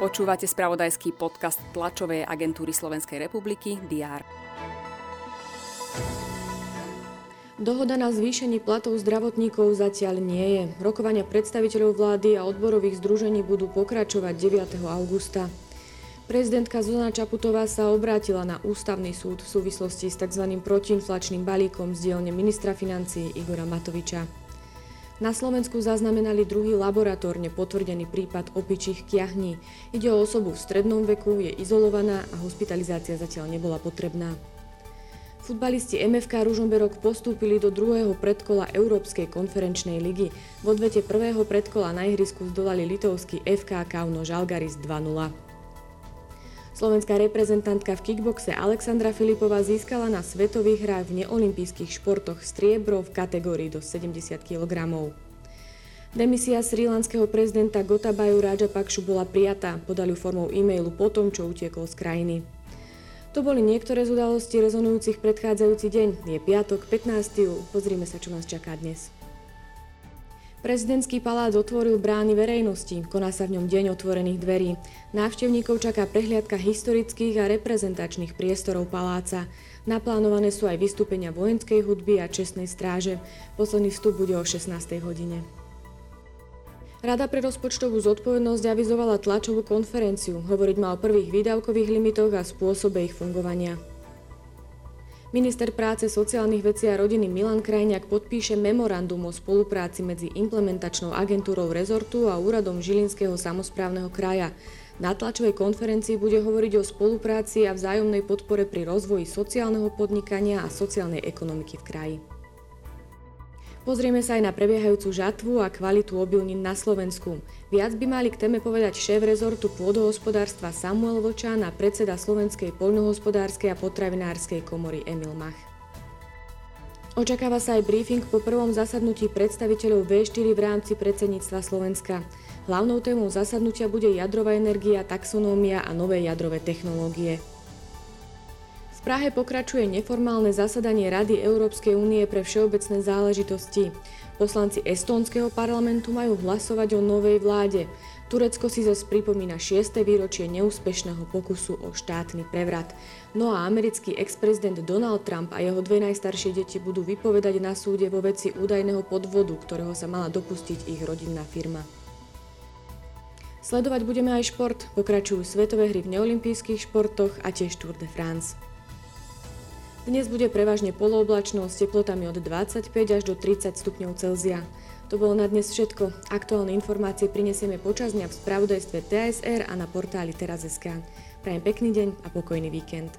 Počúvate spravodajský podcast tlačovej agentúry Slovenskej republiky DR. Dohoda na zvýšení platov zdravotníkov zatiaľ nie je. Rokovania predstaviteľov vlády a odborových združení budú pokračovať 9. augusta. Prezidentka Zuzana Čaputová sa obrátila na ústavný súd v súvislosti s tzv. protiinflačným balíkom z dielne ministra financií Igora Matoviča. Na Slovensku zaznamenali druhý laboratórne potvrdený prípad opičích kiahní. Ide o osobu v strednom veku, je izolovaná a hospitalizácia zatiaľ nebola potrebná. Futbalisti MFK Ružomberok postúpili do druhého predkola Európskej konferenčnej ligy. V odvete prvého predkola na ihrisku zdolali litovský FK Kauno Žalgaris 2-0. Slovenská reprezentantka v kickboxe Alexandra Filipová získala na svetových hrách v neolimpijských športoch striebro v kategórii do 70 kg. Demisia srílanského prezidenta Gotabaju Rajapakšu bola prijatá, podali formou e-mailu po tom, čo utiekol z krajiny. To boli niektoré z udalostí rezonujúcich predchádzajúci deň. Je piatok, 15. Pozrime sa, čo nás čaká dnes. Prezidentský palác otvoril brány verejnosti, koná sa v ňom deň otvorených dverí. Návštevníkov čaká prehliadka historických a reprezentačných priestorov paláca. Naplánované sú aj vystúpenia vojenskej hudby a čestnej stráže. Posledný vstup bude o 16. hodine. Rada pre rozpočtovú zodpovednosť avizovala tlačovú konferenciu. Hovoriť má o prvých výdavkových limitoch a spôsobe ich fungovania. Minister práce, sociálnych vecí a rodiny Milan Krajniak podpíše memorandum o spolupráci medzi implementačnou agentúrou rezortu a úradom Žilinského samozprávneho kraja. Na tlačovej konferencii bude hovoriť o spolupráci a vzájomnej podpore pri rozvoji sociálneho podnikania a sociálnej ekonomiky v kraji. Pozrieme sa aj na prebiehajúcu žatvu a kvalitu obilnín na Slovensku. Viac by mali k téme povedať šéf rezortu pôdohospodárstva Samuel Vočán a predseda Slovenskej poľnohospodárskej a potravinárskej komory Emil Mach. Očakáva sa aj briefing po prvom zasadnutí predstaviteľov V4 v rámci predsedníctva Slovenska. Hlavnou témou zasadnutia bude jadrová energia, taxonómia a nové jadrové technológie. V Prahe pokračuje neformálne zasadanie Rady Európskej únie pre všeobecné záležitosti. Poslanci estónskeho parlamentu majú hlasovať o novej vláde. Turecko si zase pripomína 6. výročie neúspešného pokusu o štátny prevrat. No a americký ex-prezident Donald Trump a jeho dve najstaršie deti budú vypovedať na súde vo veci údajného podvodu, ktorého sa mala dopustiť ich rodinná firma. Sledovať budeme aj šport. Pokračujú svetové hry v neolimpijských športoch a tiež Tour de France. Dnes bude prevažne polooblačno s teplotami od 25 až do 30 stupňov Celzia. To bolo na dnes všetko. Aktuálne informácie prinesieme počas dňa v spravodajstve TSR a na portáli teraz.sk. Prajem pekný deň a pokojný víkend.